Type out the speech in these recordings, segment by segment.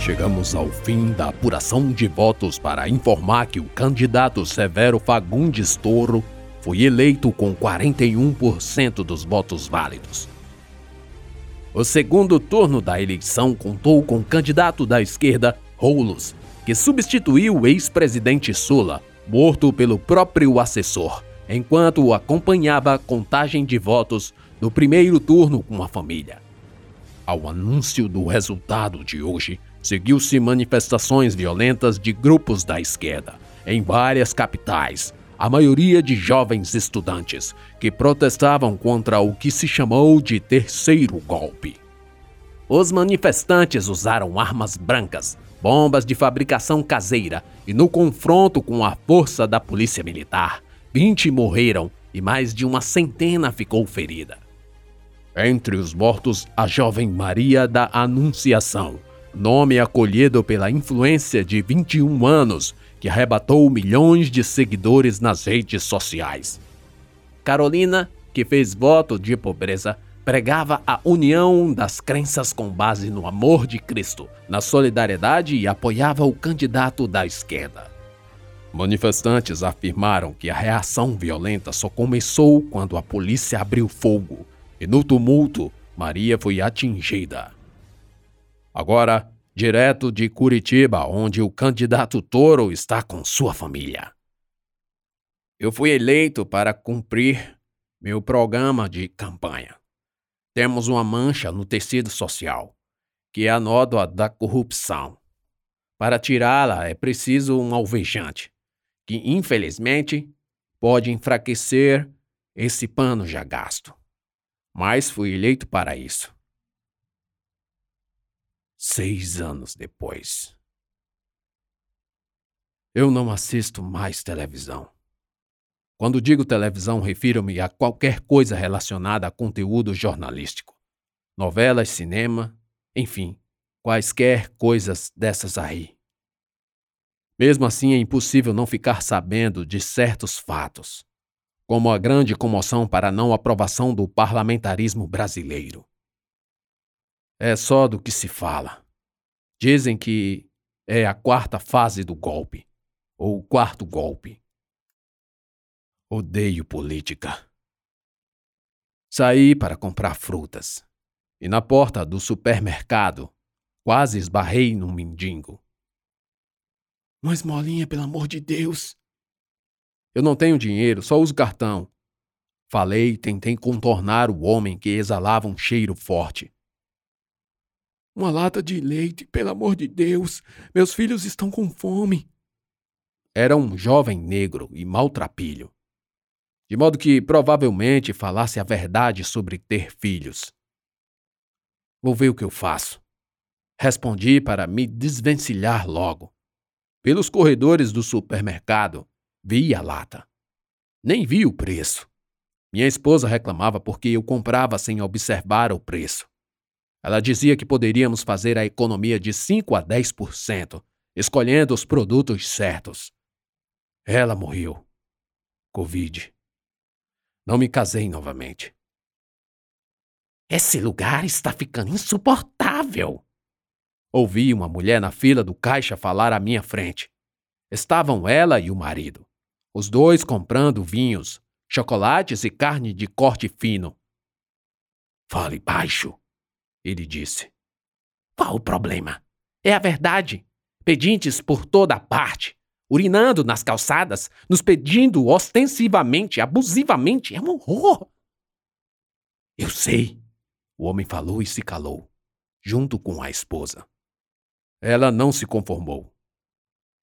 Chegamos ao fim da apuração de votos para informar que o candidato Severo Fagundes Toro foi eleito com 41% dos votos válidos. O segundo turno da eleição contou com o candidato da esquerda, Roulos, que substituiu o ex-presidente Sula, morto pelo próprio assessor, enquanto acompanhava a contagem de votos do primeiro turno com a família. Ao anúncio do resultado de hoje, seguiu-se manifestações violentas de grupos da esquerda em várias capitais, a maioria de jovens estudantes que protestavam contra o que se chamou de terceiro golpe. Os manifestantes usaram armas brancas, bombas de fabricação caseira e, no confronto com a força da polícia militar, 20 morreram e mais de uma centena ficou ferida. Entre os mortos, a jovem Maria da Anunciação, nome acolhido pela influência de 21 anos, que arrebatou milhões de seguidores nas redes sociais. Carolina, que fez voto de pobreza, pregava a união das crenças com base no amor de Cristo, na solidariedade e apoiava o candidato da esquerda. Manifestantes afirmaram que a reação violenta só começou quando a polícia abriu fogo e, no tumulto, Maria foi atingida. Agora, direto de Curitiba, onde o candidato Toro está com sua família. Eu fui eleito para cumprir meu programa de campanha. Temos uma mancha no tecido social, que é a nódoa da corrupção. Para tirá-la é preciso um alvejante, que infelizmente pode enfraquecer esse pano já gasto. Mas fui eleito para isso seis anos depois. Eu não assisto mais televisão. Quando digo televisão, refiro-me a qualquer coisa relacionada a conteúdo jornalístico. Novelas, cinema, enfim, quaisquer coisas dessas aí. Mesmo assim, é impossível não ficar sabendo de certos fatos, como a grande comoção para a não aprovação do parlamentarismo brasileiro. É só do que se fala. Dizem que é a quarta fase do golpe, ou o quarto golpe. Odeio política. Saí para comprar frutas e na porta do supermercado quase esbarrei num mendigo. Uma esmolinha, pelo amor de Deus. Eu não tenho dinheiro, só uso cartão. Falei e tentei contornar o homem que exalava um cheiro forte. Uma lata de leite, pelo amor de Deus. Meus filhos estão com fome. Era um jovem negro e maltrapilho. De modo que provavelmente falasse a verdade sobre ter filhos. Vou ver o que eu faço. Respondi para me desvencilhar logo. Pelos corredores do supermercado, vi a lata. Nem vi o preço. Minha esposa reclamava porque eu comprava sem observar o preço. Ela dizia que poderíamos fazer a economia de 5 a 10%, escolhendo os produtos certos. Ela morreu. Covid. Não me casei novamente. Esse lugar está ficando insuportável. Ouvi uma mulher na fila do caixa falar à minha frente. Estavam ela e o marido, os dois comprando vinhos, chocolates e carne de corte fino. Fale baixo, ele disse. Qual o problema? É a verdade. Pedintes por toda parte, urinando nas calçadas, nos pedindo ostensivamente, abusivamente. É um horror. Eu sei. O homem falou e se calou, junto com a esposa. Ela não se conformou.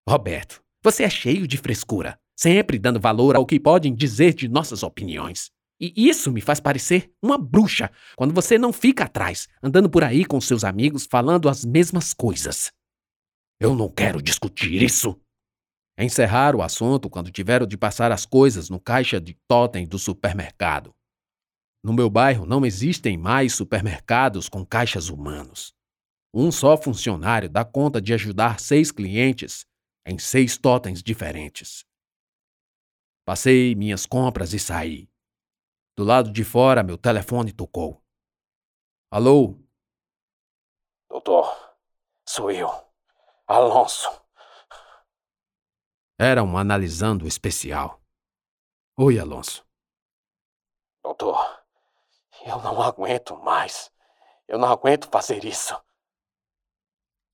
Roberto, você é cheio de frescura, sempre dando valor ao que podem dizer de nossas opiniões. E isso me faz parecer uma bruxa quando você não fica atrás, andando por aí com seus amigos falando as mesmas coisas. Eu não quero discutir isso. Encerrar o assunto quando tiveram de passar as coisas no caixa de totem do supermercado. No meu bairro não existem mais supermercados com caixas humanos. Um só funcionário dá conta de ajudar seis clientes em seis totens diferentes. Passei minhas compras e saí. Do lado de fora, meu telefone tocou. Alô? Doutor, sou eu. Alonso. Era um analisando especial. Oi, Alonso. Doutor, eu não aguento mais. Eu não aguento fazer isso.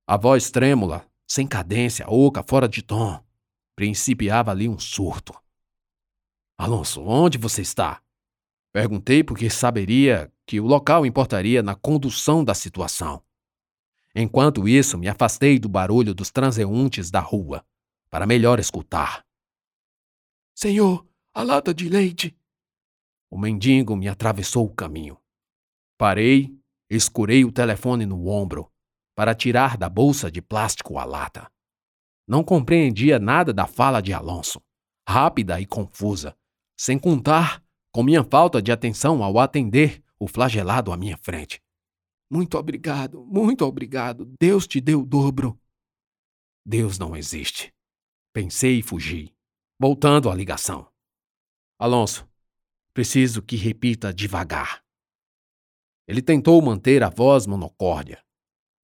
A voz trêmula, sem cadência, oca, fora de tom, principiava ali um surto. Alonso, onde você está? Perguntei porque saberia que o local importaria na condução da situação. Enquanto isso, me afastei do barulho dos transeuntes da rua, para melhor escutar. Senhor, a lata de leite. O mendigo me atravessou o caminho. Parei, escurei o telefone no ombro para tirar da bolsa de plástico a lata. Não compreendia nada da fala de Alonso, rápida e confusa, sem contar com minha falta de atenção ao atender o flagelado à minha frente. Muito obrigado, muito obrigado. Deus te deu o dobro. Deus não existe. Pensei e fugi, voltando à ligação. Alonso, preciso que repita devagar. Ele tentou manter a voz monocórdia,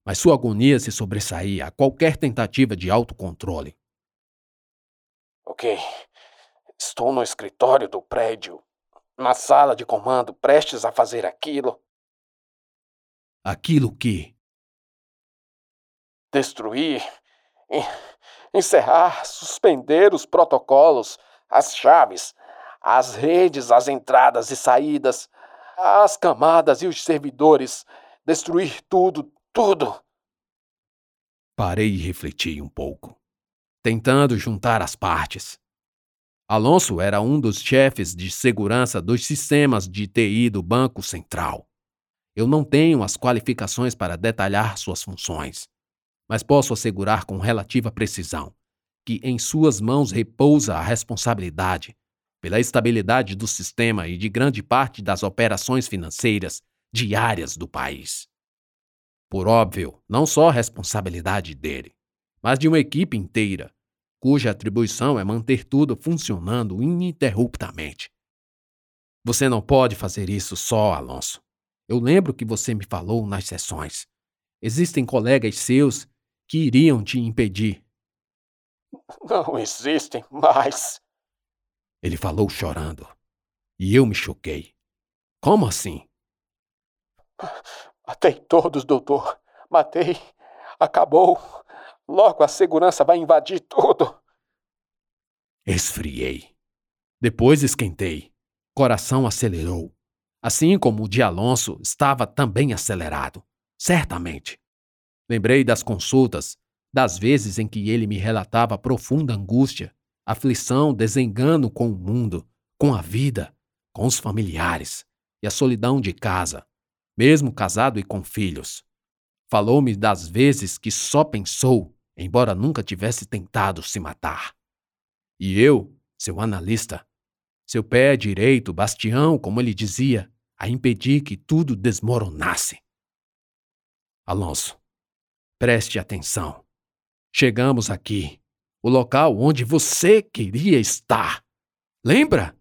mas sua agonia se sobressaía a qualquer tentativa de autocontrole. Ok. Estou no escritório do prédio, na sala de comando, prestes a fazer aquilo. Aquilo que? Destruir, encerrar, suspender os protocolos, as chaves, as redes, as entradas e saídas, as camadas e os servidores, destruir tudo, tudo. Parei e refleti um pouco, tentando juntar as partes. Alonso era um dos chefes de segurança dos sistemas de TI do Banco Central. Eu não tenho as qualificações para detalhar suas funções, mas posso assegurar com relativa precisão que em suas mãos repousa a responsabilidade pela estabilidade do sistema e de grande parte das operações financeiras diárias do país. Por óbvio, não só a responsabilidade dele, mas de uma equipe inteira, cuja atribuição é manter tudo funcionando ininterruptamente. Você não pode fazer isso só, Alonso. Eu lembro que você me falou nas sessões. Existem colegas seus que iriam te impedir. Não existem mais. Ele falou chorando. E eu me choquei. Como assim? Matei todos, doutor. Matei. Acabou. Logo a segurança vai invadir tudo. Esfriei. Depois esquentei. Coração acelerou. Assim como o de Alonso estava também acelerado. Certamente. Lembrei das consultas, das vezes em que ele me relatava profunda angústia, aflição, desengano com o mundo, com a vida, com os familiares e a solidão de casa, mesmo casado e com filhos. Falou-me das vezes que só pensou, embora nunca tivesse tentado se matar. E eu, seu analista, seu pé direito, bastião, como ele dizia, a impedir que tudo desmoronasse. Alonso, preste atenção. Chegamos aqui, o local onde você queria estar. Lembra?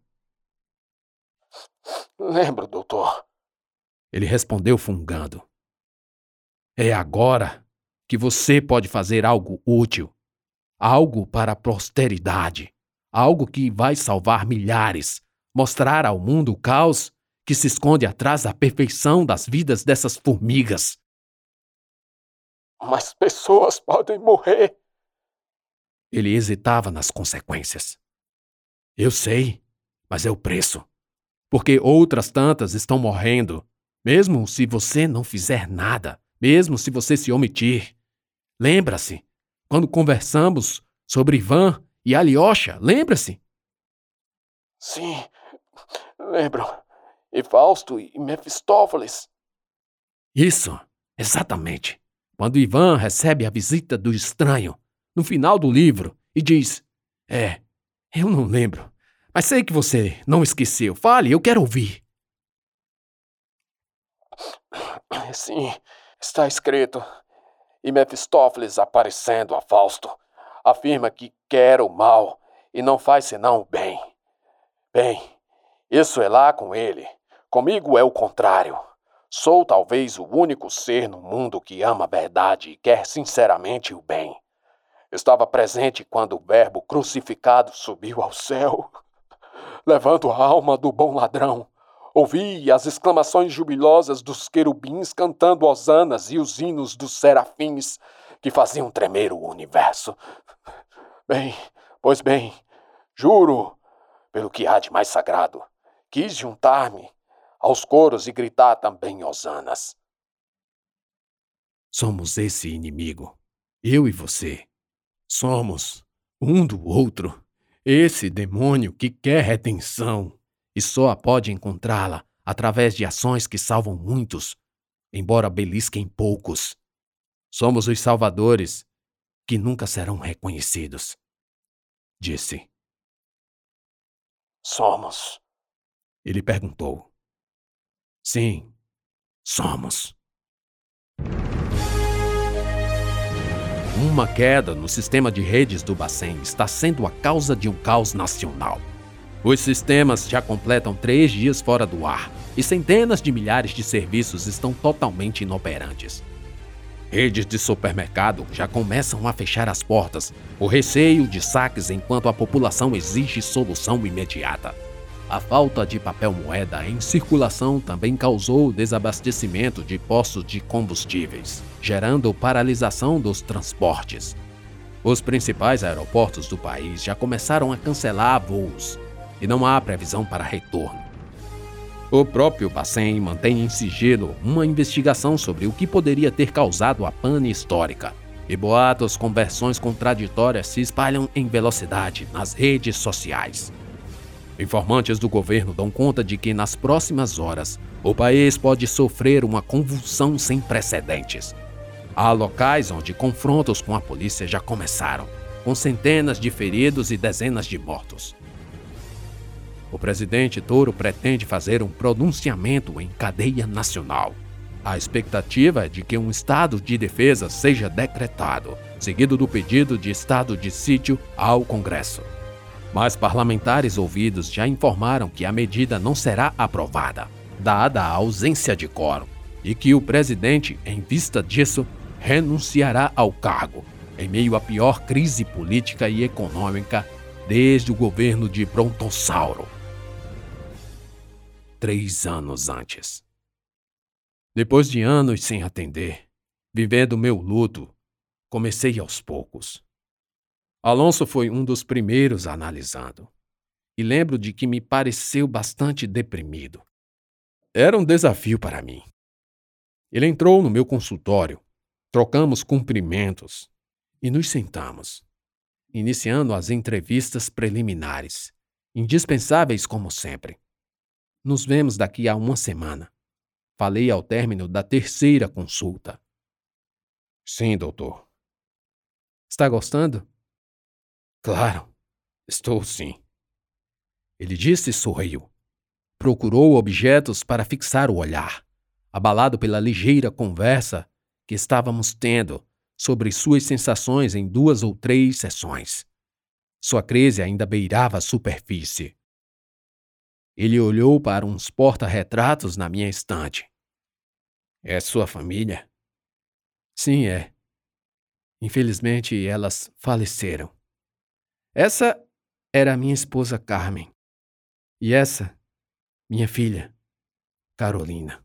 Lembro, doutor. Ele respondeu fungando. É agora que você pode fazer algo útil, algo para a posteridade, algo que vai salvar milhares, mostrar ao mundo o caos que se esconde atrás da perfeição das vidas dessas formigas. Mas pessoas podem morrer. Ele hesitava nas consequências. Eu sei, mas é o preço. Porque outras tantas estão morrendo mesmo se você não fizer nada, mesmo se você se omitir. Lembra-se, quando conversamos sobre Ivan e Alyosha, lembra-se? Sim, lembro. E Fausto e Mefistófeles. Isso, exatamente. Quando Ivan recebe a visita do estranho, no final do livro, e diz: É, eu não lembro, mas sei que você não esqueceu. Fale, eu quero ouvir. Sim, está escrito. E Mefistófeles, aparecendo a Fausto, afirma que quer o mal e não faz senão o bem. Bem, isso é lá com ele. Comigo é o contrário. Sou talvez o único ser no mundo que ama a verdade e quer sinceramente o bem. Estava presente quando o Verbo crucificado subiu ao céu, levando a alma do bom ladrão. Ouvi as exclamações jubilosas dos querubins cantando hosanas e os hinos dos serafins que faziam tremer o universo. Bem, pois bem, juro, pelo que há de mais sagrado, quis juntar-me aos coros e gritar também hosanas. Somos esse inimigo, eu e você. Somos um do outro. Esse demônio que quer redenção e só pode encontrá-la através de ações que salvam muitos, embora belisquem poucos. Somos os salvadores que nunca serão reconhecidos. Disse. Somos. Ele perguntou. Sim, somos. Uma queda no sistema de redes do Bacen está sendo a causa de um caos nacional. Os sistemas já completam três dias fora do ar e centenas de milhares de serviços estão totalmente inoperantes. Redes de supermercado já começam a fechar as portas, o receio de saques enquanto a população exige solução imediata. A falta de papel moeda em circulação também causou desabastecimento de postos de combustíveis, gerando paralisação dos transportes. Os principais aeroportos do país já começaram a cancelar voos e não há previsão para retorno. O próprio Bacen mantém em sigilo uma investigação sobre o que poderia ter causado a pane histórica, e boatos com versões contraditórias se espalham em velocidade nas redes sociais. Informantes do governo dão conta de que nas próximas horas o país pode sofrer uma convulsão sem precedentes. Há locais onde confrontos com a polícia já começaram, com centenas de feridos e dezenas de mortos. O presidente Toro pretende fazer um pronunciamento em cadeia nacional. A expectativa é de que um estado de defesa seja decretado, seguido do pedido de estado de sítio ao Congresso. Mas parlamentares ouvidos já informaram que a medida não será aprovada, dada a ausência de quórum, e que o presidente, em vista disso, renunciará ao cargo, em meio à pior crise política e econômica desde o governo de Brontossauro. Três anos antes. Depois de anos sem atender, vivendo meu luto, comecei aos poucos Alonso foi um dos primeiros analisando. E lembro de que me pareceu bastante deprimido. Era um desafio para mim. Ele entrou no meu consultório, trocamos cumprimentos e nos sentamos, iniciando as entrevistas preliminares, indispensáveis como sempre. Nos vemos daqui a uma semana. Falei ao término da terceira consulta. Sim, doutor. Está gostando? Claro, estou sim. Ele disse e sorriu. Procurou objetos para fixar o olhar, abalado pela ligeira conversa que estávamos tendo sobre suas sensações em duas ou três sessões. Sua crise ainda beirava a superfície. Ele olhou para uns porta-retratos na minha estante. É sua família? Sim, é. Infelizmente, elas faleceram. Essa era minha esposa Carmen. E essa, minha filha, Carolina.